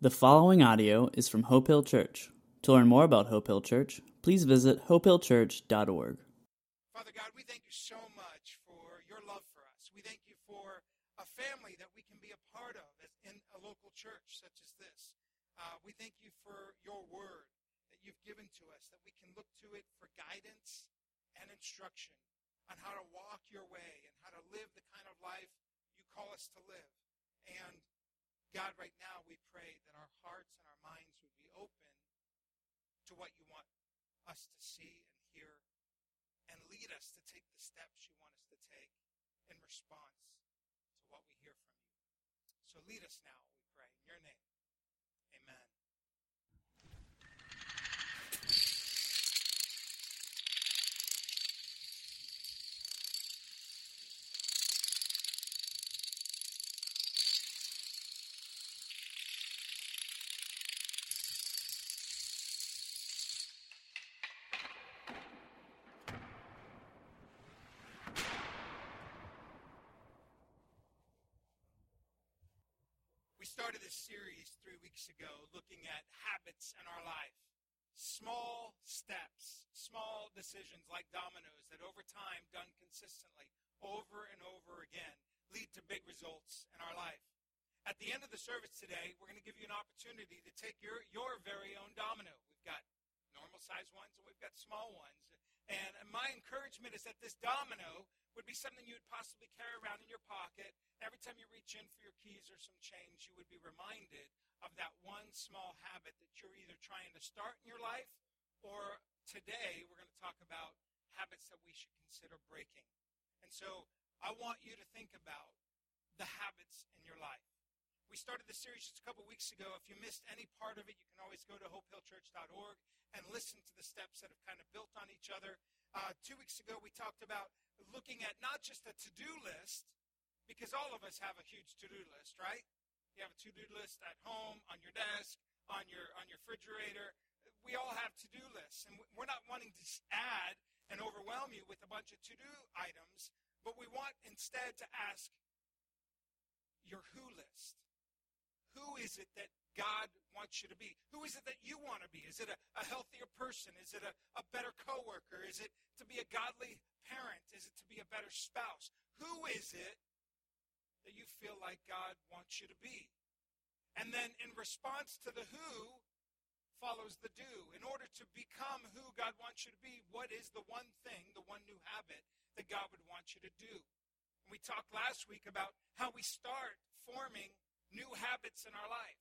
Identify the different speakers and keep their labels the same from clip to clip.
Speaker 1: The following audio is from Hope Hill Church. To learn more about Hope Hill Church, please visit hopehillchurch.org.
Speaker 2: Father God, we thank you so much for your love for us. We thank you for a family that we can be a part of in a local church such as this. Uh, we thank you for your word that you've given to us, that we can look to it for guidance and instruction on how to walk your way and how to live the kind of life you call us to live. And God, right now we pray that our hearts and our minds would be open to what you want us to see and hear and lead us to take the steps you want us to take in response to what we hear from you. So lead us now, we pray. In your name. Amen. We started this series three weeks ago looking at habits in our life. Small steps, small decisions like dominoes that over time, done consistently, over and over again, lead to big results in our life. At the end of the service today, we're going to give you an opportunity to take your, your very own domino. We've got normal sized ones and we've got small ones. And my encouragement is that this domino would be something you would possibly carry around in your pocket. Every time you reach in for your keys or some change, you would be reminded of that one small habit that you're either trying to start in your life or today we're going to talk about habits that we should consider breaking. And so I want you to think about the habits in your life. We started the series just a couple weeks ago. If you missed any part of it, you can always go to hopehillchurch.org and listen to the steps that have kind of built on each other. Uh, two weeks ago, we talked about looking at not just a to do list, because all of us have a huge to do list, right? You have a to do list at home, on your desk, on your, on your refrigerator. We all have to do lists, and we're not wanting to add and overwhelm you with a bunch of to do items, but we want instead to ask your who list. Who is it that God wants you to be? Who is it that you want to be? Is it a, a healthier person? Is it a, a better coworker? Is it to be a godly parent? Is it to be a better spouse? Who is it that you feel like God wants you to be? And then in response to the who follows the do. In order to become who God wants you to be, what is the one thing, the one new habit that God would want you to do? And we talked last week about how we start forming new habits in our life,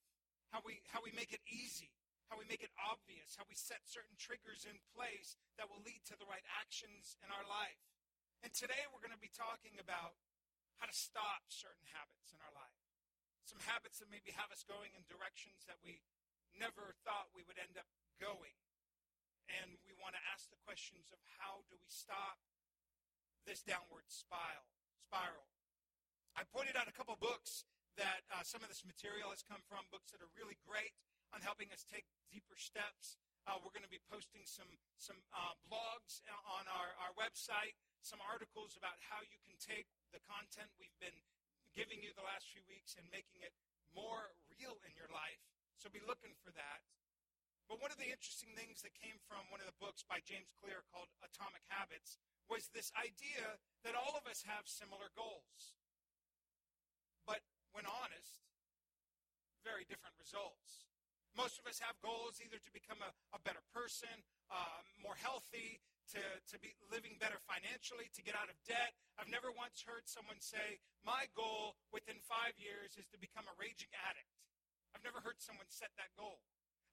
Speaker 2: how we, how we make it easy, how we make it obvious, how we set certain triggers in place that will lead to the right actions in our life. And today we're going to be talking about how to stop certain habits in our life. Some habits that maybe have us going in directions that we never thought we would end up going. And we want to ask the questions of how do we stop this downward spiral? Spiral. I pointed out a couple books that uh, some of this material has come from, books that are really great on helping us take deeper steps. Uh, we're going to be posting some some uh, blogs on our, our website, some articles about how you can take the content we've been giving you the last few weeks and making it more real in your life. So be looking for that. But one of the interesting things that came from one of the books by James Clear called Atomic Habits was this idea that all of us have similar goals. But when honest, very different results. Most of us have goals either to become a, a better person, uh, more healthy, to, to be living better financially, to get out of debt. I've never once heard someone say, My goal within five years is to become a raging addict. I've never heard someone set that goal.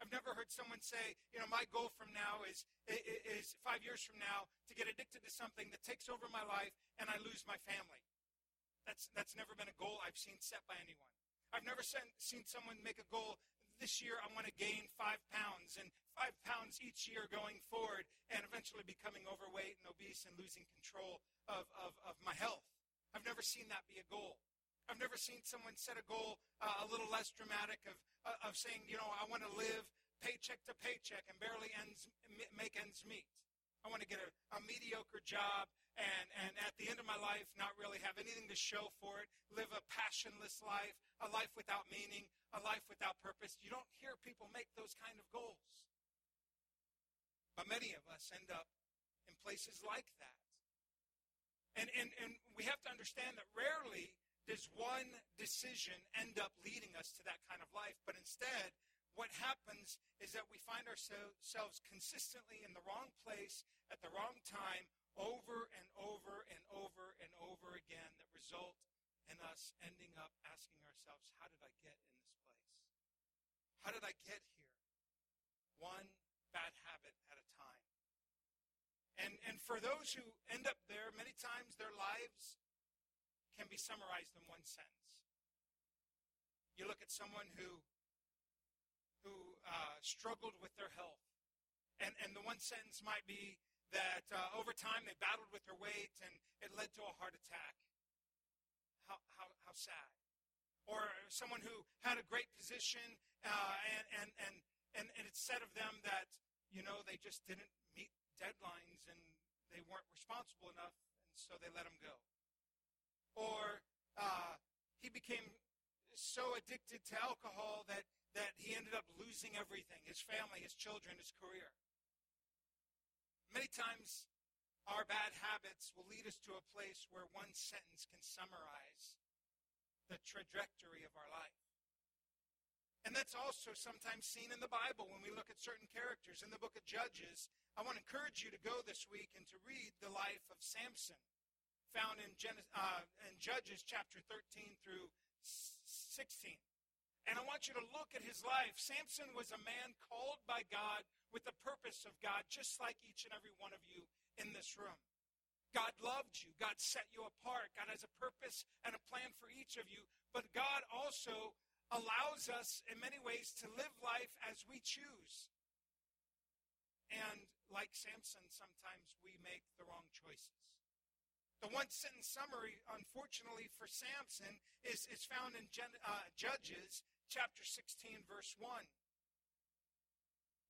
Speaker 2: I've never heard someone say, you know, my goal from now is, is five years from now to get addicted to something that takes over my life and I lose my family. That's, that's never been a goal I've seen set by anyone. I've never seen, seen someone make a goal this year I want to gain five pounds and five pounds each year going forward and eventually becoming overweight and obese and losing control of, of, of my health. I've never seen that be a goal. I've never seen someone set a goal uh, a little less dramatic of, uh, of saying, you know, I want to live paycheck to paycheck and barely ends, make ends meet. I want to get a, a mediocre job and, and at the end of my life not really have anything to show for it, live a passionless life, a life without meaning, a life without purpose. You don't hear people make those kind of goals. But many of us end up in places like that. And, and, and we have to understand that rarely does one decision end up leading us to that kind of life, but instead, what happens is that we find ourselves consistently in the wrong place at the wrong time over and over and over and over again that result in us ending up asking ourselves, how did I get in this place? How did I get here? One bad habit at a time. And, and for those who end up there, many times their lives can be summarized in one sentence. You look at someone who, who uh, struggled with their health, and, and the one sentence might be, that uh, over time they battled with their weight and it led to a heart attack. How, how, how sad. Or someone who had a great position uh, and, and, and, and, and it's said of them that, you know, they just didn't meet deadlines and they weren't responsible enough and so they let him go. Or uh, he became so addicted to alcohol that, that he ended up losing everything his family, his children, his career. Many times, our bad habits will lead us to a place where one sentence can summarize the trajectory of our life. And that's also sometimes seen in the Bible when we look at certain characters. In the book of Judges, I want to encourage you to go this week and to read the life of Samson, found in, Genesis, uh, in Judges chapter 13 through 16. And I want you to look at his life. Samson was a man called by God with the purpose of God, just like each and every one of you in this room. God loved you. God set you apart. God has a purpose and a plan for each of you. But God also allows us in many ways to live life as we choose. And like Samson, sometimes we make the wrong choices. The one sentence summary, unfortunately for Samson, is, is found in uh, Judges chapter 16, verse 1.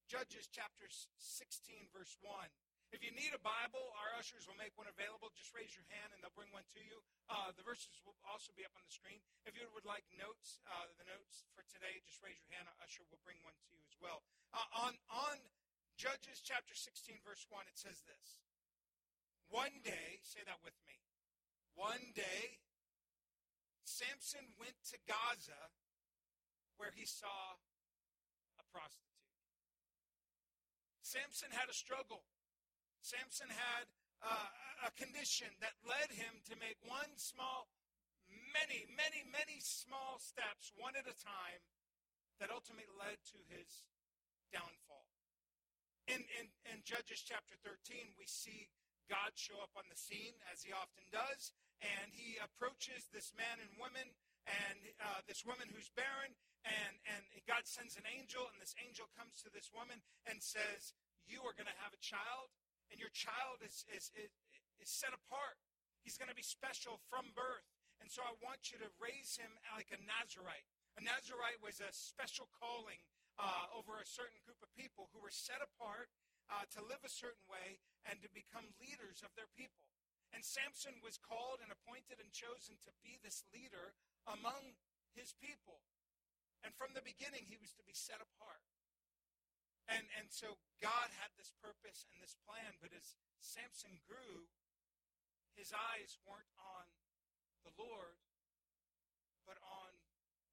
Speaker 2: Judges chapter 16, verse 1. If you need a Bible, our ushers will make one available. Just raise your hand and they'll bring one to you. Uh, the verses will also be up on the screen. If you would like notes, uh, the notes for today, just raise your hand. Our usher will bring one to you as well. Uh, on, on Judges chapter 16, verse 1, it says this. One day, say that with me. One day, Samson went to Gaza where he saw a prostitute. Samson had a struggle. Samson had uh, a condition that led him to make one small, many, many, many small steps, one at a time, that ultimately led to his downfall. In, in, in Judges chapter 13, we see God show up on the scene, as he often does, and he approaches this man and woman, and uh, this woman who's barren, and, and God sends an angel, and this angel comes to this woman and says, You are going to have a child, and your child is, is, is, is set apart. He's going to be special from birth. And so I want you to raise him like a Nazarite. A Nazarite was a special calling uh, over a certain group of people who were set apart uh, to live a certain way and to become leaders of their people. And Samson was called and appointed and chosen to be this leader among his people. And from the beginning, he was to be set apart. And, and so God had this purpose and this plan, but as Samson grew, his eyes weren't on the Lord, but on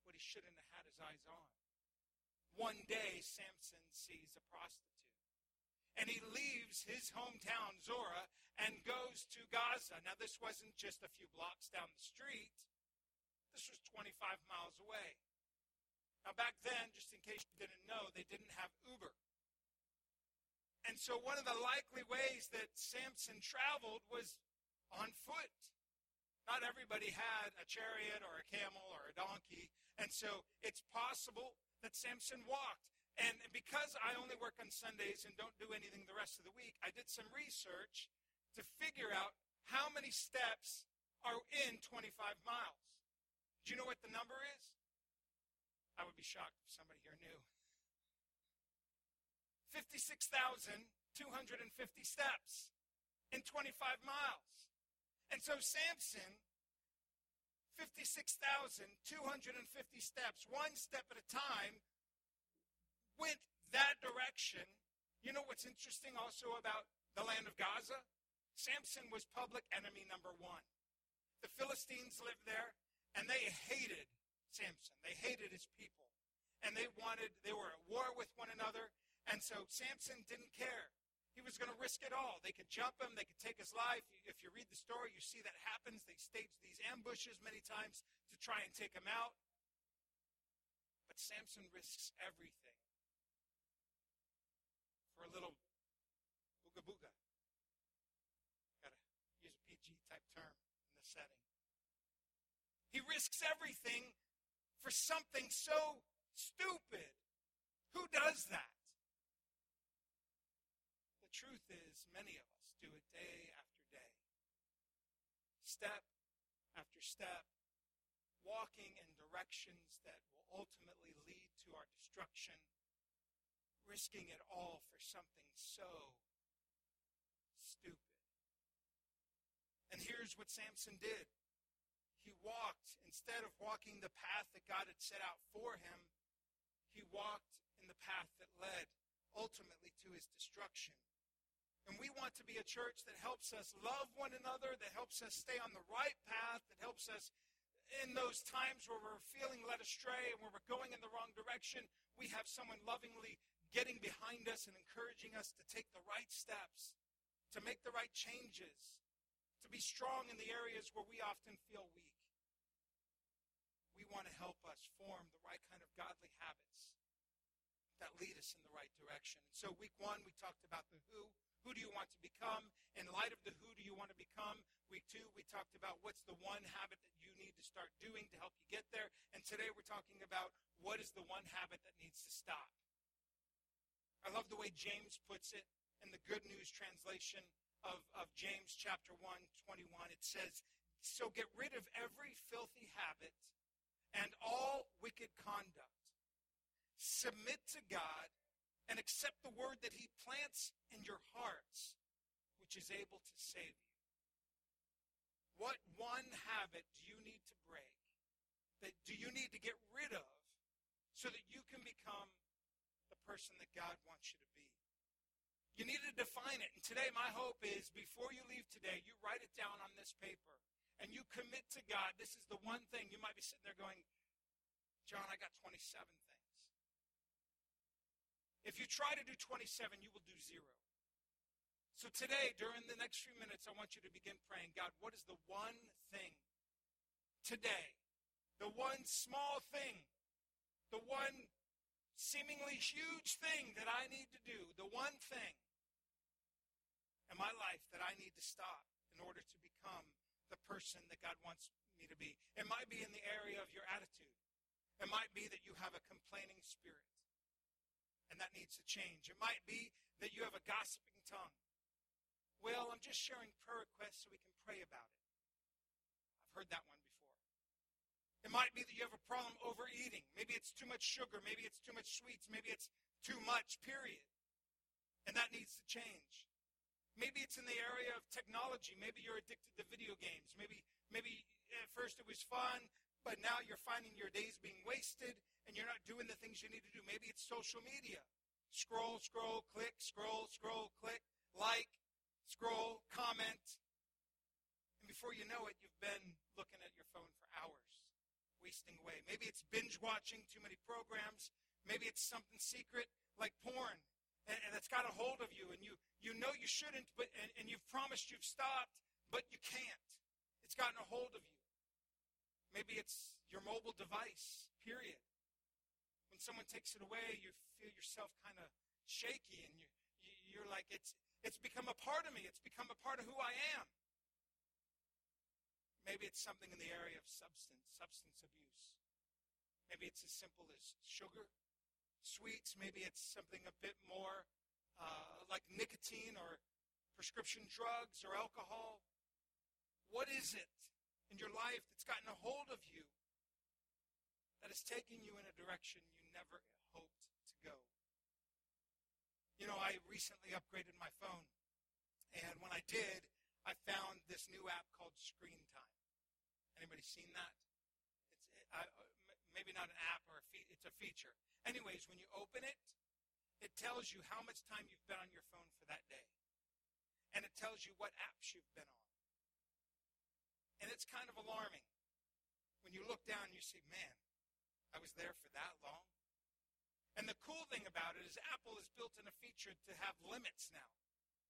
Speaker 2: what he shouldn't have had his eyes on. One day, Samson sees a prostitute. And he leaves his hometown, Zorah, and goes to Gaza. Now, this wasn't just a few blocks down the street. This was 25 miles away. Now, back then, just in case you didn't know, they didn't have Uber. And so, one of the likely ways that Samson traveled was on foot. Not everybody had a chariot or a camel or a donkey. And so, it's possible that Samson walked. And because I only work on Sundays and don't do anything the rest of the week, I did some research to figure out how many steps are in 25 miles. Do you know what the number is? I would be shocked if somebody here knew. 56,250 steps in 25 miles. And so Samson, 56,250 steps, one step at a time, went that direction. You know what's interesting also about the land of Gaza? Samson was public enemy number one. The Philistines lived there, and they hated Samson. They hated his people. And they wanted, they were at war with one another. And so Samson didn't care. He was going to risk it all. They could jump him, they could take his life. If you read the story, you see that happens. They stage these ambushes many times to try and take him out. But Samson risks everything for a little He risks everything for something so stupid. Who does that? The truth is, many of us do it day after day. Step after step, walking in directions that will ultimately lead to our destruction, risking it all for something so stupid. And here's what Samson did. He walked, instead of walking the path that God had set out for him, he walked in the path that led ultimately to his destruction. And we want to be a church that helps us love one another, that helps us stay on the right path, that helps us in those times where we're feeling led astray and where we're going in the wrong direction. We have someone lovingly getting behind us and encouraging us to take the right steps, to make the right changes, to be strong in the areas where we often feel weak. We want to help us form the right kind of godly habits that lead us in the right direction. And so, week one, we talked about the who. Who do you want to become? In light of the who do you want to become? Week two, we talked about what's the one habit that you need to start doing to help you get there. And today we're talking about what is the one habit that needs to stop. I love the way James puts it in the Good News translation of, of James chapter 1, 21. It says, So get rid of every filthy habit and all wicked conduct. Submit to God and accept the word that he plants in your hearts, which is able to save you. What one habit do you need to break? That do you need to get rid of so that you can become the person that God wants you to be? You need to define it. And today, my hope is before you leave today, you write it down on this paper and you commit to God. This is the one thing you might be sitting there going, John, I got 27 things. If you try to do 27, you will do zero. So today, during the next few minutes, I want you to begin praying God, what is the one thing today, the one small thing, the one seemingly huge thing that I need to do, the one thing in my life that I need to stop in order to become the person that God wants me to be? It might be in the area of your attitude. It might be that you have a complaining spirit and that needs to change. It might be that you have a gossiping tongue. Well, I'm just sharing prayer requests so we can pray about it. I've heard that one before. It might be that you have a problem overeating. Maybe it's too much sugar. Maybe it's too much sweets. Maybe it's too much, period. And that needs to change. Maybe it's in the area of technology. Maybe you're addicted to video games. Maybe, maybe at first it was fun, but now you're finding your days being wasted and you're not doing the things you need to do. Maybe it's social media. Scroll, scroll, click, scroll, scroll, click, like, scroll, comment. And before you know it, you've been looking at your phone for hours, wasting away. Maybe it's binge watching too many programs. Maybe it's something secret like porn. And, and that's got a hold of you, and you, you know you shouldn't, but and, and you've promised you've stopped, but you can't. It's gotten a hold of you. Maybe it's your mobile device, period when someone takes it away, you feel yourself kind of shaky and you, you're like, it's, it's become a part of me. It's become a part of who I am. Maybe it's something in the area of substance, substance abuse. Maybe it's as simple as sugar, sweets. Maybe it's something a bit more uh, like nicotine or prescription drugs or alcohol. What is it in your life that's gotten a hold of you that is taking you in a direction you never hoped to go. You know, I recently upgraded my phone, And when I did, I found this new app called Screen Time. Anybody seen that? Not an app or a fe- it's a feature. Anyways, when you open it, it tells you how much time you've been on your phone for that day. And it tells you what apps you've been on. And it's kind of alarming. When you look down you see, man, I was there for that long. And the cool thing about it is Apple has built in a feature to have limits now.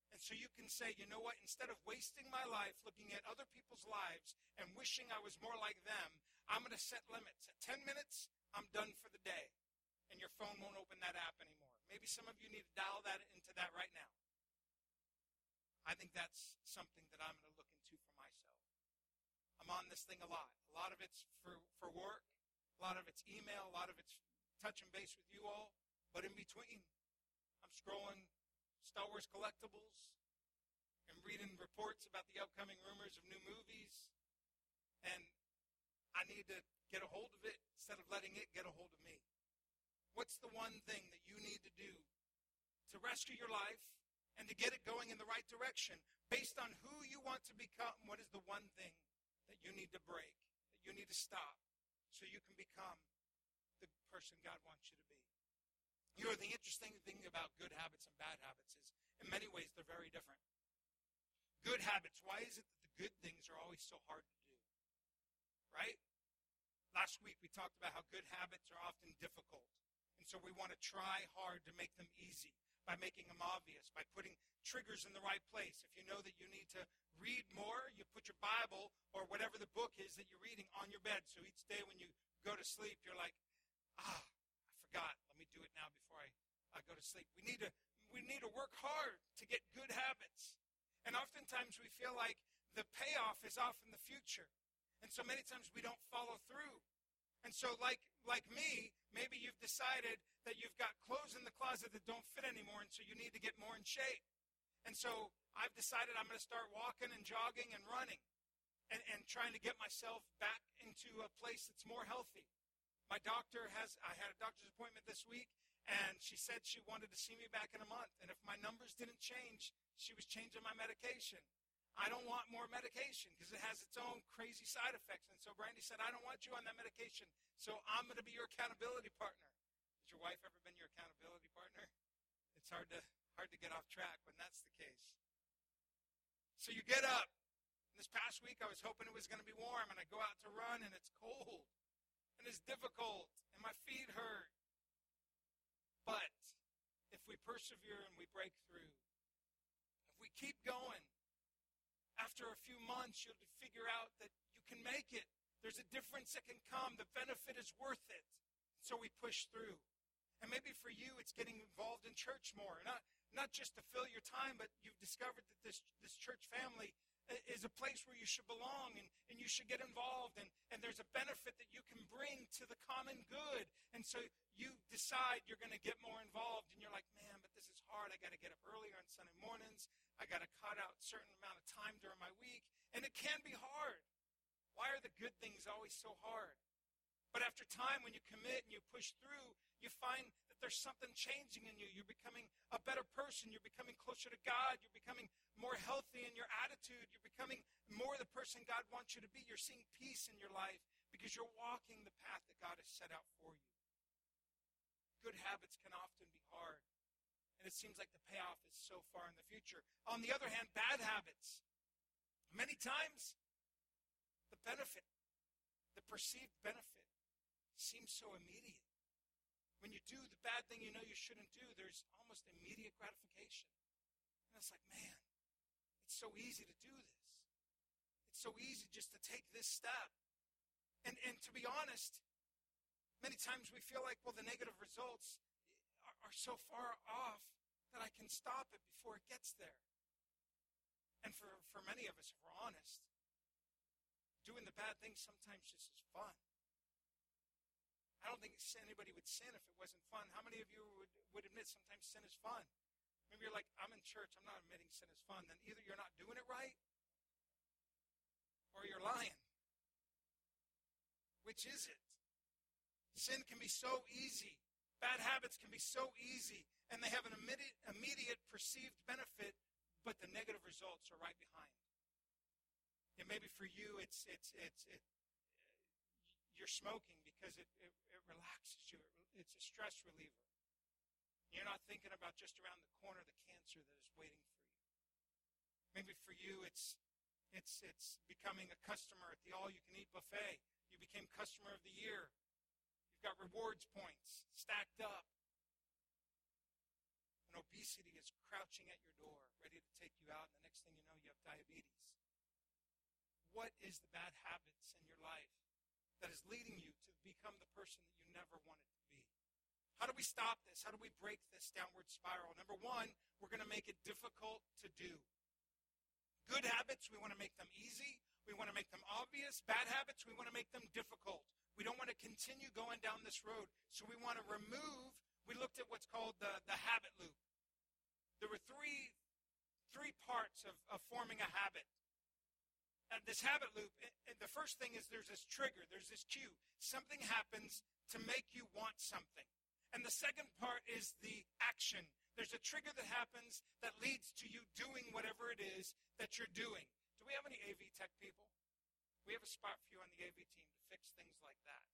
Speaker 2: And so you can say, you know what, instead of wasting my life looking at other people's lives and wishing I was more like them, I'm going to set limits. At 10 minutes, I'm done for the day. And your phone won't open that app anymore. Maybe some of you need to dial that into that right now. I think that's something that I'm going to look into for myself. I'm on this thing a lot. A lot of it's for, for work, a lot of it's email, a lot of it's touching base with you all. But in between, I'm scrolling Star Wars collectibles and reading reports about the upcoming rumors of new movies. And I need to get a hold of it instead of letting it get a hold of me. What's the one thing that you need to do to rescue your life and to get it going in the right direction based on who you want to become? What is the one thing that you need to break, that you need to stop so you can become the person God wants you to be? You know, the interesting thing about good habits and bad habits is, in many ways, they're very different. Good habits, why is it that the good things are always so hard to? Right? Last week we talked about how good habits are often difficult. And so we want to try hard to make them easy by making them obvious, by putting triggers in the right place. If you know that you need to read more, you put your Bible or whatever the book is that you're reading on your bed. So each day when you go to sleep, you're like, ah, I forgot. Let me do it now before I, I go to sleep. We need to we need to work hard to get good habits. And oftentimes we feel like the payoff is off in the future. And so many times we don't follow through. And so like like me, maybe you've decided that you've got clothes in the closet that don't fit anymore and so you need to get more in shape. And so I've decided I'm going to start walking and jogging and running and, and trying to get myself back into a place that's more healthy. My doctor has, I had a doctor's appointment this week, and she said she wanted to see me back in a month. And if my numbers didn't change, she was changing my medication. I don't want more medication because it has its own crazy side effects. And so Brandy said, I don't want you on that medication. So I'm going to be your accountability partner. Has your wife ever been your accountability partner? It's hard to hard to get off track when that's the case. So you get up. This past week I was hoping it was going to be warm and I go out to run and it's cold and it's difficult, and my feet hurt. But if we persevere and we break through, if we keep going, after a few months, you'll figure out that you can make it. There's a difference that can come. The benefit is worth it. So we push through. And maybe for you, it's getting involved in church more. Not, not just to fill your time, but you've discovered that this, this church family is a place where you should belong and, and you should get involved and, and there's a benefit that you can bring to the common good. And so you decide you're going to get more involved and you're like man but this is hard. I got to get up earlier on sunday mornings. I got to cut out certain amount of time during my week. And it can be hard. Why are the good things always so hard? But after time when you commit and you push through you find there's something changing in you. You're becoming a better person. You're becoming closer to God. You're becoming more healthy in your attitude. You're becoming more the person God wants you to be. You're seeing peace in your life because you're walking the path that God has set out for you. Good habits can often be hard. And it seems like the payoff is so far in the future. On the other hand, bad habits. Many times, the benefit, the perceived benefit, seems so immediate. When you do the bad thing you know you shouldn't do, there's almost immediate gratification. And it's like, man, it's so easy to do this. It's so easy just to take this step. And, and to be honest, many times we feel like, well, the negative results are, are so far off that I can stop it before it gets there. And for, for many of us, if we're honest, doing the bad things sometimes just is fun. I don't think anybody would sin if it wasn't fun. How many of you would, would admit sometimes sin is fun? Maybe you're like, I'm in church, I'm not admitting sin is fun. Then either you're not doing it right or you're lying. Which is it? Sin can be so easy. Bad habits can be so easy, and they have an immediate, immediate perceived benefit, but the negative results are right behind. And maybe for you, it's it's it's it, you're smoking because it, it, it relaxes you. It's a stress reliever. You're not thinking about just around the corner the cancer that is waiting for you. Maybe for you, it's it's it's becoming a customer at the all-you-can-eat buffet. You became customer of the year. You've got rewards points stacked up. And obesity is crouching at your door, ready to take you out, and the next thing you know, you have diabetes. What is the bad habits in your life that is leading you to become the person that you never wanted to be? How do we stop this? How do we break this downward spiral? Number one, we're going to make it difficult to do. Good habits, we want to make them easy. We want to make them obvious. Bad habits, we want to make them difficult. We don't want to continue going down this road. So we want to remove, we looked at what's called the, the habit loop. There were three, three parts of, of forming a habit. And this habit loop, and the first thing is there's this trigger, there's this cue. Something happens to make you want something. And the second part is the action. There's a trigger that happens that leads to you doing whatever it is that you're doing. Do we have any AV tech people? We have a spot for you on the AV team to fix things like that.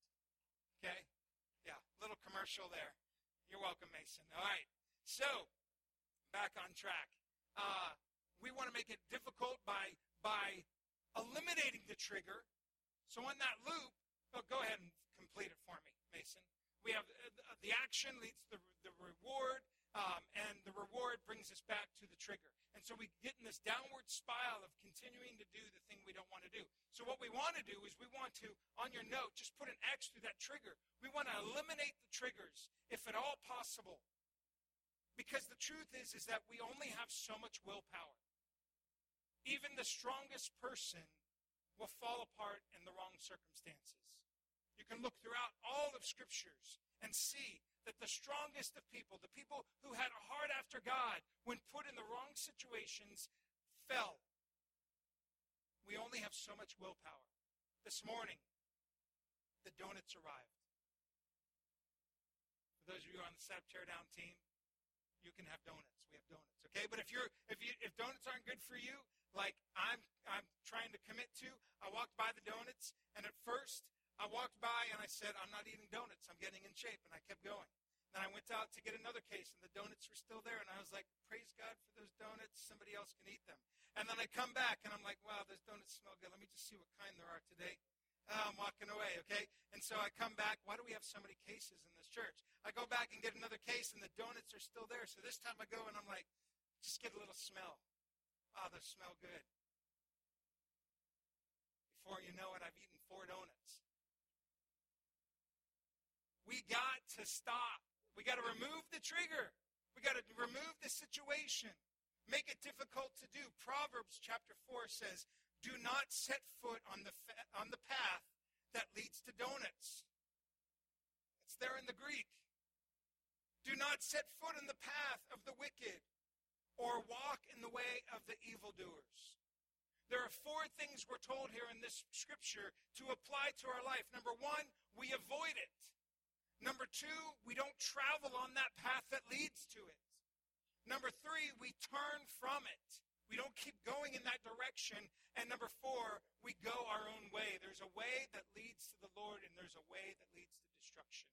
Speaker 2: Okay? Yeah, little commercial there. You're welcome, Mason. All right. So, back on track. Uh, we want to make it difficult by by eliminating the trigger. So on that loop, oh, go ahead and complete it for me, Mason. We have uh, the action leads to the, the reward, um, and the reward brings us back to the trigger. And so we get in this downward spiral of continuing to do the thing we don't want to do. So what we want to do is we want to, on your note, just put an X through that trigger. We want to eliminate the triggers, if at all possible. Because the truth is, is that we only have so much willpower. Even the strongest person will fall apart in the wrong circumstances. You can look throughout all of scriptures and see that the strongest of people, the people who had a heart after God, when put in the wrong situations, fell. We only have so much willpower. This morning, the donuts arrived. For those of you on the Setup Teardown team, you can have donuts. We have donuts, okay? But if you're if you if donuts aren't good for you, like I'm I'm trying to commit to, I walked by the donuts, and at first I walked by and I said, I'm not eating donuts. I'm getting in shape, and I kept going. Then I went out to get another case, and the donuts were still there, and I was like, praise God for those donuts. Somebody else can eat them. And then I come back, and I'm like, wow, those donuts smell good. Let me just see what kind there are today. Oh, I'm walking away, okay? And so I come back. Why do we have so many cases in this church? I go back and get another case, and the donuts are still there. So this time I go, and I'm like, just get a little smell. They smell good. Before you know it, I've eaten four donuts. We got to stop. We got to remove the trigger. We got to remove the situation. Make it difficult to do. Proverbs chapter 4 says, do not set foot on the, fa- on the path that leads to donuts. It's there in the Greek. Do not set foot in the path of the wicked or walk in the way of the evildoers. There are four things we're told here in this scripture to apply to our life. Number one, we avoid it. Number two, we don't travel on that path that leads to it. Number three, we turn from it. We don't keep going in that direction. And number four, we go our own way. There's a way that leads to the Lord, and there's a way that leads to destruction.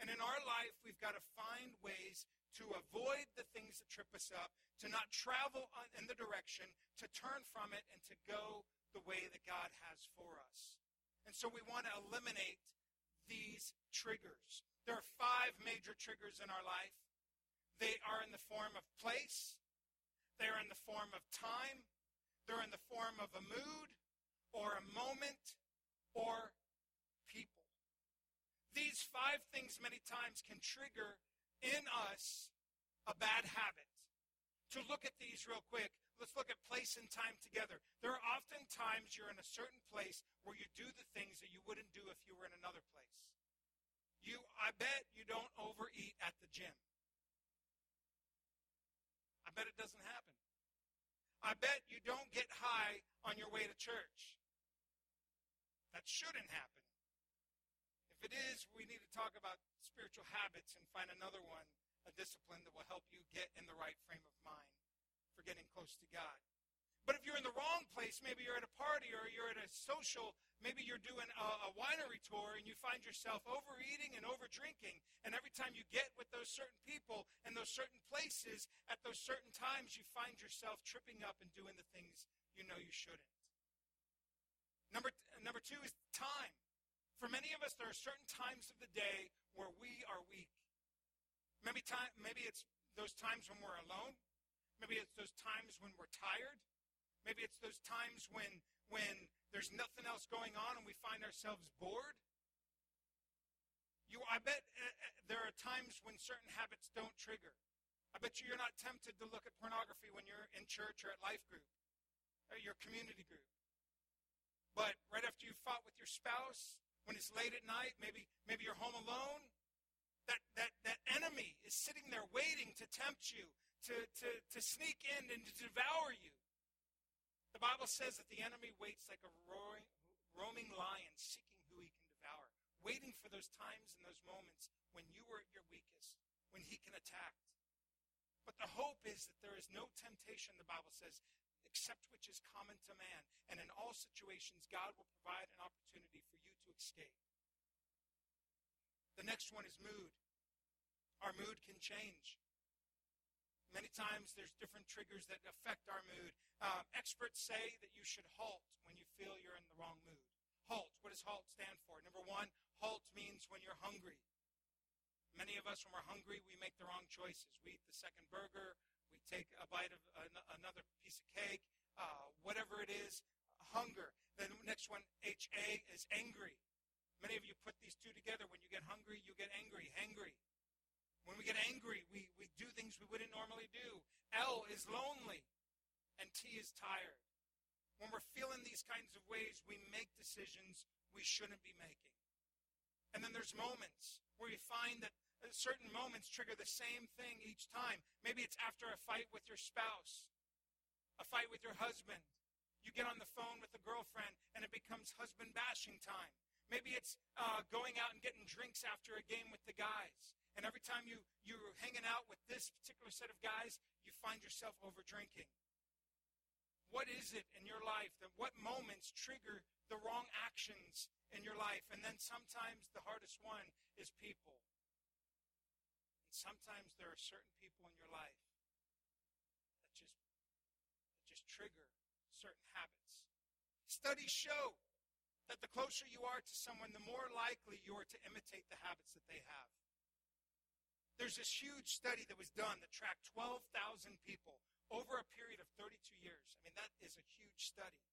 Speaker 2: And in our life, we've got to find ways to avoid the things that trip us up, to not travel in the direction, to turn from it, and to go the way that God has for us. And so we want to eliminate these triggers. There are five major triggers in our life. They are in the form of place, they're in the form of time. They're in the form of a mood or a moment or. These five things many times can trigger in us a bad habit. To look at these real quick, let's look at place and time together. There are often times you're in a certain place where you do the things that you wouldn't do if you were in another place. You, I bet you don't overeat at the gym. I bet it doesn't happen. I bet you don't get high on your way to church. That shouldn't happen. It is, we need to talk about spiritual habits and find another one, a discipline that will help you get in the right frame of mind for getting close to God. But if you're in the wrong place, maybe you're at a party or you're at a social, maybe you're doing a, a winery tour and you find yourself overeating and over drinking. And every time you get with those certain people and those certain places at those certain times, you find yourself tripping up and doing the things you know you shouldn't. Number, number two is time. For many of us, there are certain times of the day where we are weak. Maybe time, maybe it's those times when we're alone. Maybe it's those times when we're tired. Maybe it's those times when, when there's nothing else going on and we find ourselves bored. You, I bet uh, uh, there are times when certain habits don't trigger. I bet you you're not tempted to look at pornography when you're in church or at life group, or your community group. But right after you fought with your spouse, when it's late at night, maybe maybe you're home alone, that, that, that enemy is sitting there waiting to tempt you, to, to, to sneak in and to devour you. The Bible says that the enemy waits like a roaring, roaming lion seeking who he can devour, waiting for those times and those moments when you are at your weakest, when he can attack. But the hope is that there is no temptation, the Bible says, except which is common to man. And in all situations, God will provide an opportunity for you escape. The next one is mood. Our mood can change. Many times there's different triggers that affect our mood. Uh, experts say that you should halt when you feel you're in the wrong mood. HALT. What does HALT stand for? Number one, HALT means when you're hungry. Many of us, when we're hungry, we make the wrong choices. We eat the second burger, we take a bite of another piece of cake, uh, whatever it is, hunger. Then the next one, HA, is angry. Many of you put these two together. When you get hungry, you get angry, hangry. When we get angry, we, we do things we wouldn't normally do. L is lonely, and T is tired. When we're feeling these kinds of ways, we make decisions we shouldn't be making. And then there's moments where you find that uh, certain moments trigger the same thing each time. Maybe it's after a fight with your spouse, a fight with your husband. You get on the phone with a girlfriend, and it becomes husband bashing time. Maybe it's uh, going out and getting drinks after a game with the guys. And every time you, you're hanging out with this particular set of guys, you find yourself over drinking. What is it in your life that what moments trigger the wrong actions in your life? And then sometimes the hardest one is people. And sometimes there are certain people in your life that just that just trigger certain habits. Studies show that the closer you are to someone, the more likely you are to imitate the habits that they have. There's this huge study that was done that tracked 12,000 people over a period of 32 years. I mean, that is a huge study.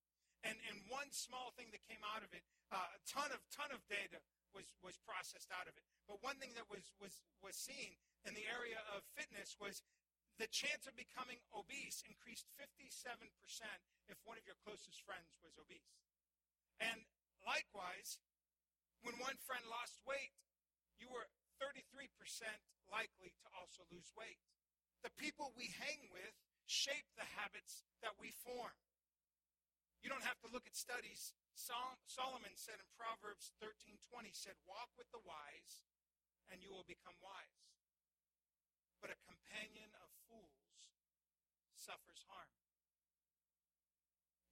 Speaker 2: And, and one small thing that came out of it, uh, a ton of, ton of data was, was processed out of it. But one thing that was, was, was seen in the area of fitness was the chance of becoming obese increased 57% if one of your closest friends was obese. And likewise, when one friend lost weight, you were 33% likely to also lose weight. The people we hang with shape the habits that we form. You don't have to look at studies. Solomon said in Proverbs 13:20 said, "Walk with the wise and you will become wise. But a companion of fools suffers harm."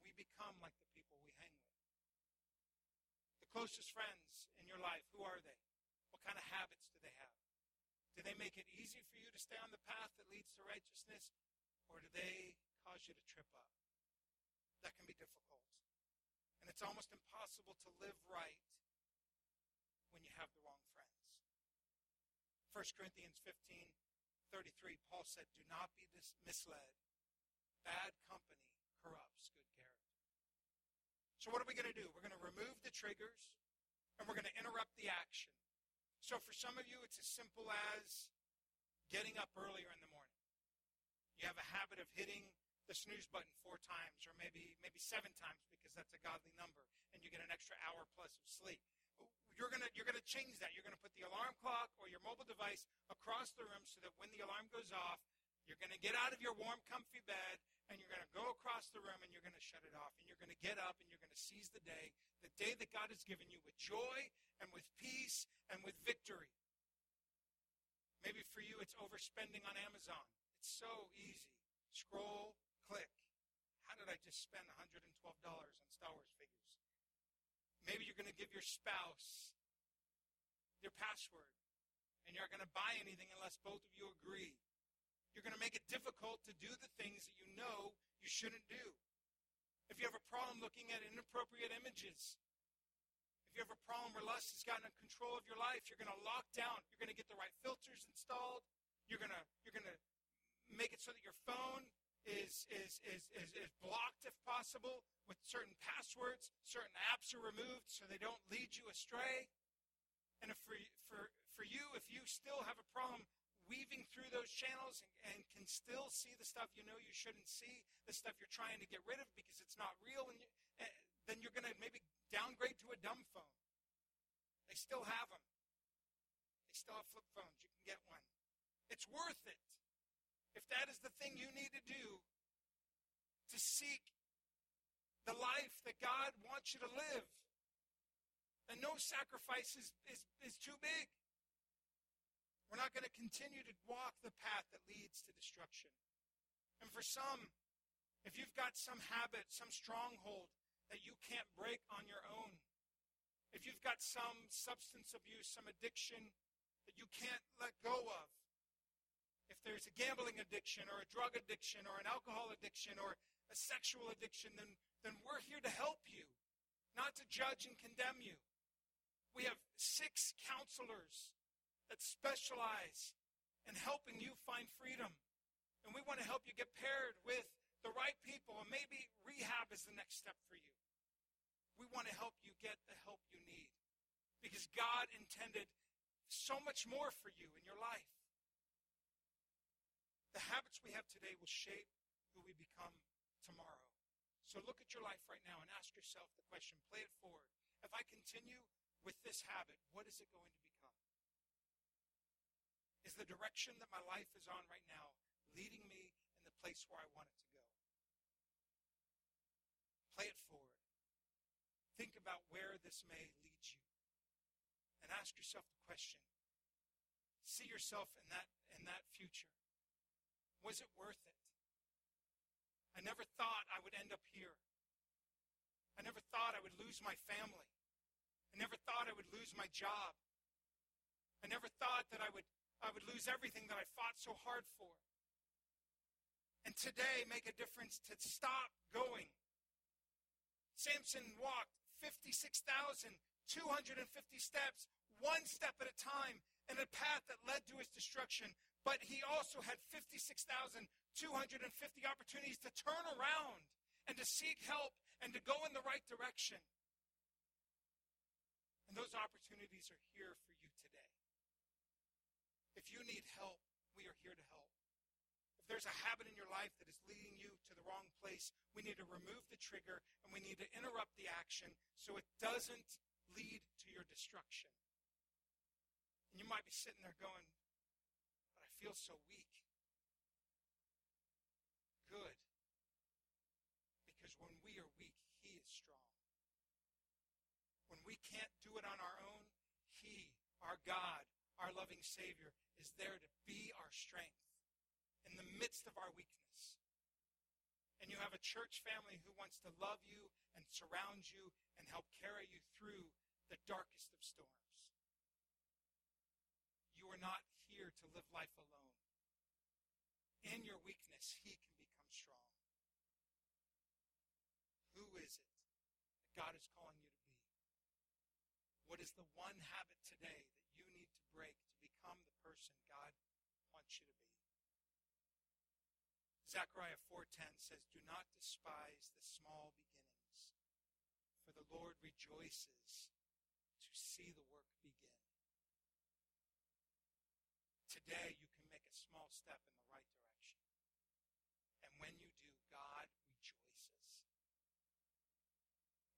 Speaker 2: We become like the people we hang with. Closest friends in your life, who are they? What kind of habits do they have? Do they make it easy for you to stay on the path that leads to righteousness? Or do they cause you to trip up? That can be difficult. And it's almost impossible to live right when you have the wrong friends. 1 Corinthians 15 33, Paul said, Do not be misled. Bad company corrupts good. So, what are we going to do? We're going to remove the triggers and we're going to interrupt the action. So for some of you, it's as simple as getting up earlier in the morning. You have a habit of hitting the snooze button four times or maybe maybe seven times because that's a godly number and you get an extra hour plus of sleep. You're gonna you're gonna change that. You're gonna put the alarm clock or your mobile device across the room so that when the alarm goes off, you're gonna get out of your warm, comfy bed and you're going to go across the room and you're going to shut it off and you're going to get up and you're going to seize the day, the day that God has given you with joy and with peace and with victory. Maybe for you it's overspending on Amazon. It's so easy. Scroll click. How did I just spend $112 on Star Wars figures? Maybe you're going to give your spouse your password, and you're not going to buy anything unless both of you agree. You're going to make it difficult to do the things that you know you shouldn't do. If you have a problem looking at inappropriate images, if you have a problem where lust has gotten control of your life, you're going to lock down. You're going to get the right filters installed. You're going to you're going to make it so that your phone is, is, is, is, is blocked if possible with certain passwords. Certain apps are removed so they don't lead you astray. And if for, for, for you, if you still have a problem weaving through those channels and, and, can still see the stuff you know you shouldn't see, the stuff you're trying to get rid of because it's not real, and you, uh, then you're going to maybe downgrade to a dumb phone. They still have them. They still have flip phones. You can get one. It's worth it if that is the thing you need to do to seek the life that God wants you to live, then no sacrifice is, is, is too big. We're not going to continue to walk the path that leads to destruction. And for some, if you've got some habit, some stronghold that you can't break on your own, if you've got some substance abuse, some addiction that you can't let go of, if there's a gambling addiction or a drug addiction or an alcohol addiction or a sexual addiction, then, then we're here to help you, not to judge and condemn you. We have six counselors that specialize in helping you find freedom. And we want to help you get paired with the right people. And maybe rehab is the next step for you. We want to help you get the help you need. Because God intended so much more for you in your life. The habits we have today will shape who we become tomorrow. So look at your life right now and ask yourself the question, play it forward. If I continue with this habit, what is it going to become? Is the direction that my life is on right now leading me in the place where I want it to go? Play it forward. Think about where this may lead you. And ask yourself the question. See yourself in that, in that future. Was it worth it? I never thought I would end up here. I never thought I would lose my family. I never thought I would lose my job. I never thought that I would, I would lose everything that I fought so hard for. And today make a difference to stop going. Samson walked 56,250 steps, one step at a time, in a path that led to his destruction. But he also had 56,250 opportunities to turn around and to seek help and to go in the right direction. And those opportunities are here for. If you need help, we are here to help. If there's a habit in your life that is leading you to the wrong place, we need to remove the trigger and we need to interrupt the action so it doesn't lead to your destruction. And you might be sitting there going, but I feel so weak. Good. Because when we are weak, He is strong. When we can't do it on our own, He, our God, our loving Savior, is there to be our strength in the midst of our weakness. And you have a church family who wants to love you and surround you and help carry you through the darkest of storms. You are not here to live life alone. In your weakness, He can become strong. Who is it that God is calling you to be? What is the one habit today that break to become the person God wants you to be? Zechariah 4:10 says, "Do not despise the small beginnings, for the Lord rejoices to see the work begin." Today, you can make a small step in the right direction. And when you do, God rejoices.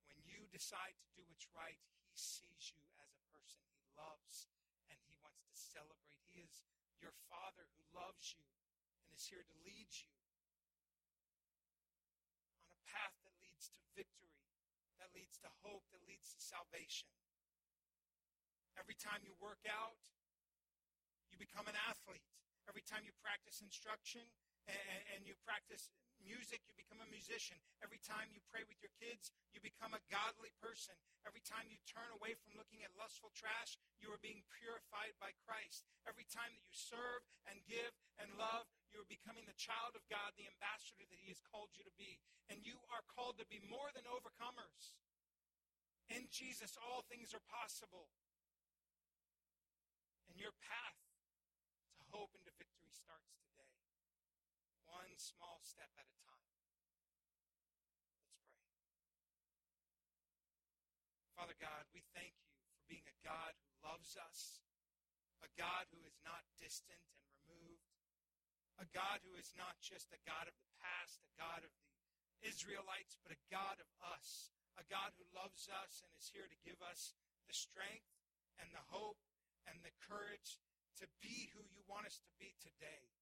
Speaker 2: When you decide to do what's right, He sees you as a person He loves and He wants to celebrate. He is your Father who loves you and is here to lead you on a path that leads to victory, that leads to hope, that leads to salvation. Every time you work out, you become an athlete. Every time you practice instruction, and, and you practice music, you become a musician. Every time you pray with your kids, you become a godly person. Every time you turn away from looking at lustful trash, you are being purified by Christ. Every time that you serve and give and love, you are becoming the child of God, the ambassador that He has called you to be. And you are called to be more than overcomers. In Jesus, all things are possible. And your path to hope and to victory starts. One small step at a time. Let's pray. Father God, we thank you for being a God who loves us, a God who is not distant and removed, a God who is not just a God of the past, a God of the Israelites, but a God of us, a God who loves us and is here to give us the strength and the hope and the courage to be who you want us to be today.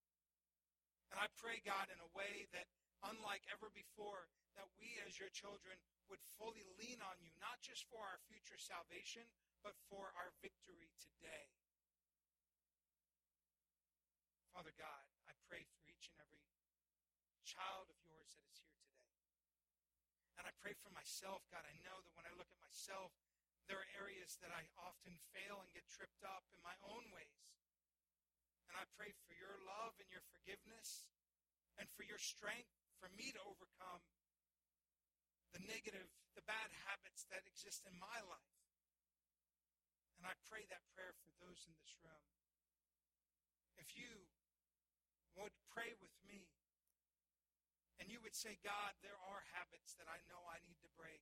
Speaker 2: And I pray, God, in a way that, unlike ever before, that we as your children would fully lean on you, not just for our future salvation, but for our victory today. Father God, I pray for each and every child of yours that is here today. And I pray for myself, God. I know that when I look at myself, there are areas that I often fail and get tripped up in my own ways. And I pray for your love and your forgiveness and for your strength for me to overcome the negative, the bad habits that exist in my life. And I pray that prayer for those in this room. If you would pray with me and you would say, God, there are habits that I know I need to break.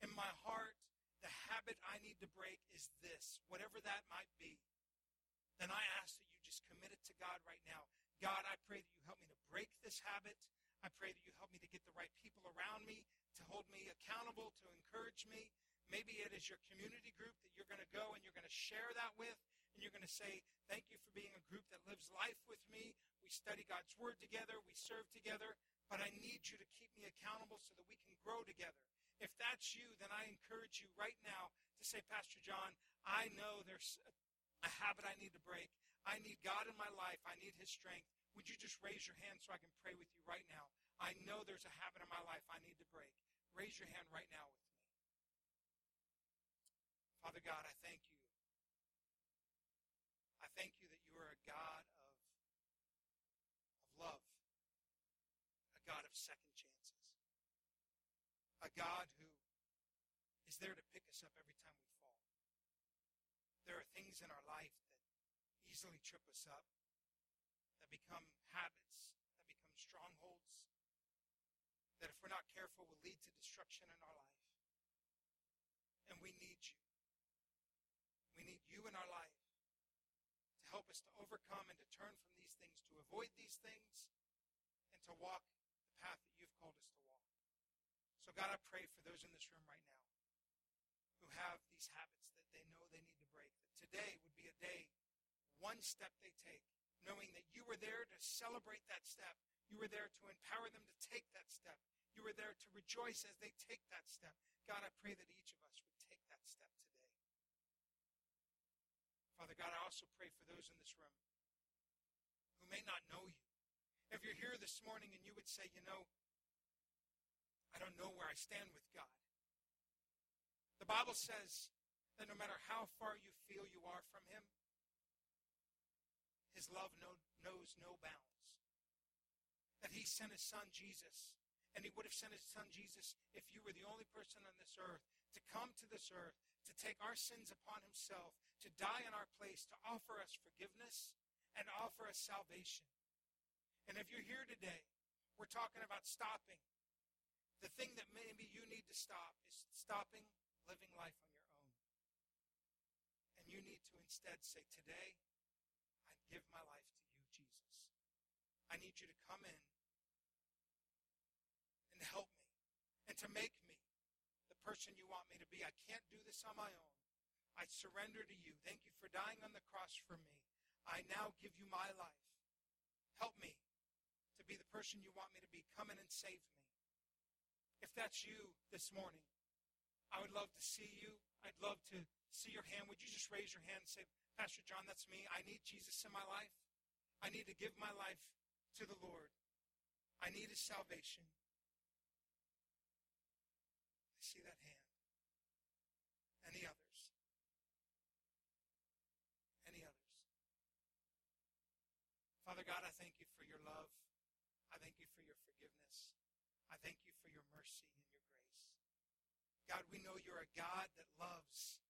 Speaker 2: In my heart, the habit I need to break is this, whatever that might be then I ask that you just commit it to God right now. God, I pray that you help me to break this habit. I pray that you help me to get the right people around me to hold me accountable, to encourage me. Maybe it is your community group that you're going to go and you're going to share that with. And you're going to say, Thank you for being a group that lives life with me. We study God's Word together. We serve together. But I need you to keep me accountable so that we can grow together. If that's you, then I encourage you right now to say, Pastor John, I know there's a habit I need to break. I need God in my life. I need His strength. Would you just raise your hand so I can pray with you right now? I know there's a habit in my life I need to break. Raise your hand right now with me. Father God, I thank you. I thank you that you are a God of, of love, a God of second chances, a God who is there to pick us up every time we there are things in our life that easily trip us up, that become habits, that become strongholds, that if we're not careful will lead to destruction in our life. And we need you. We need you in our life to help us to overcome and to turn from these things, to avoid these things, and to walk the path that you've called us to walk. So, God, I pray for those in this room right now who have these habits that they know they need to break. That today would be a day, one step they take, knowing that you were there to celebrate that step. You were there to empower them to take that step. You were there to rejoice as they take that step. God, I pray that each of us would take that step today. Father God, I also pray for those in this room who may not know you. If you're here this morning and you would say, you know, I don't know where I stand with God. The Bible says that no matter how far you feel you are from Him, His love no, knows no bounds. That He sent His Son Jesus, and He would have sent His Son Jesus if you were the only person on this earth to come to this earth, to take our sins upon Himself, to die in our place, to offer us forgiveness and offer us salvation. And if you're here today, we're talking about stopping. The thing that maybe you need to stop is stopping living life on your you need to instead say, Today, I give my life to you, Jesus. I need you to come in and help me and to make me the person you want me to be. I can't do this on my own. I surrender to you. Thank you for dying on the cross for me. I now give you my life. Help me to be the person you want me to be. Come in and save me. If that's you this morning, I would love to see you. I'd love to see your hand. Would you just raise your hand and say, Pastor John, that's me. I need Jesus in my life. I need to give my life to the Lord. I need his salvation. I see that hand. Any others? Any others? Father God, I thank you for your love. I thank you for your forgiveness. I thank you for your mercy and your grace. God, we know you're a God that loves,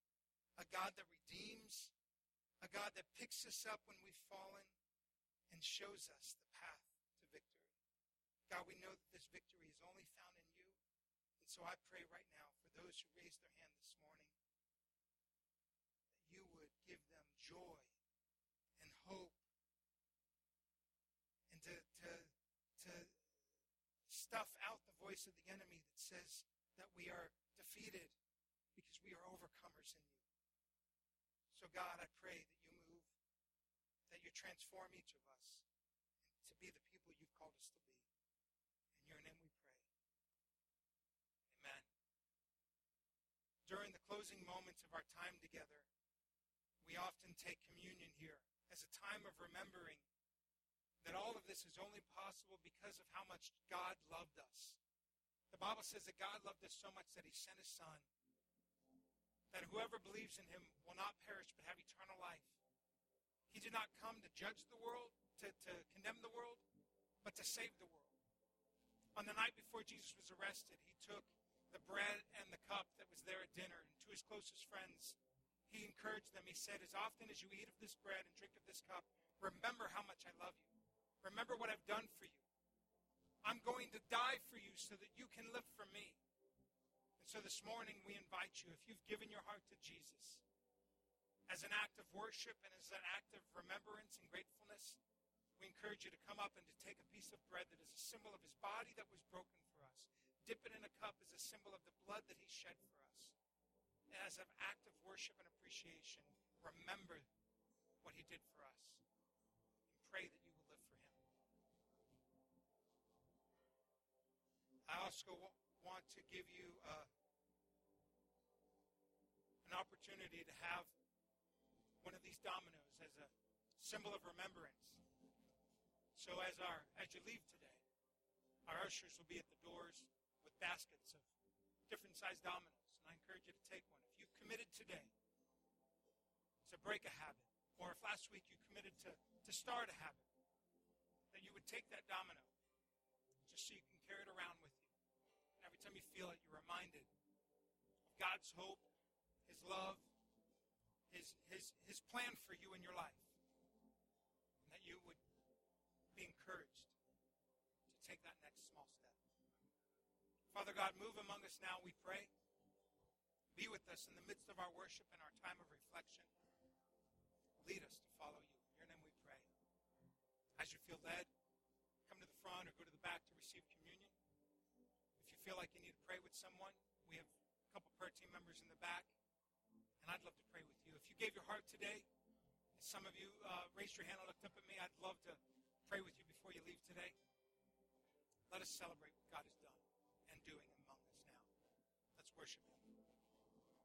Speaker 2: a God that redeems, a God that picks us up when we've fallen and shows us the path to victory. God, we know that this victory is only found in you. And so I pray right now for those who raised their hand this morning that you would give them joy and hope and to, to, to stuff out the voice of the enemy that says that we are defeated because we are overcomers in you. So, God, I pray that you move, that you transform each of us to be the people you've called us to be. In your name we pray. Amen. During the closing moments of our time together, we often take communion here as a time of remembering that all of this is only possible because of how much God loved us. The Bible says that God loved us so much that he sent his son. That whoever believes in him will not perish but have eternal life. He did not come to judge the world, to, to condemn the world, but to save the world. On the night before Jesus was arrested, he took the bread and the cup that was there at dinner, and to his closest friends, he encouraged them. He said, As often as you eat of this bread and drink of this cup, remember how much I love you. Remember what I've done for you. I'm going to die for you so that you can live for me. And so this morning we invite you, if you've given your heart to Jesus, as an act of worship and as an act of remembrance and gratefulness, we encourage you to come up and to take a piece of bread that is a symbol of his body that was broken for us. Dip it in a cup as a symbol of the blood that he shed for us. As an act of worship and appreciation, remember what he did for us and pray that also want to give you uh, an opportunity to have one of these dominoes as a symbol of remembrance. So as our as you leave today, our ushers will be at the doors with baskets of different sized dominoes, and I encourage you to take one. If you committed today to break a habit, or if last week you committed to, to start a habit, that you would take that domino just so you can carry it around time you feel it, you're reminded of God's hope, His love, His, His, His plan for you in your life. And that you would be encouraged to take that next small step. Father God, move among us now, we pray. Be with us in the midst of our worship and our time of reflection. Lead us to follow you. In your name we pray. As you feel led, come to the front or go to the back to receive communion. Feel like you need to pray with someone, we have a couple prayer team members in the back, and I'd love to pray with you. If you gave your heart today, some of you uh, raised your hand and looked up at me, I'd love to pray with you before you leave today. Let us celebrate what God has done and doing among us now. Let's worship Him.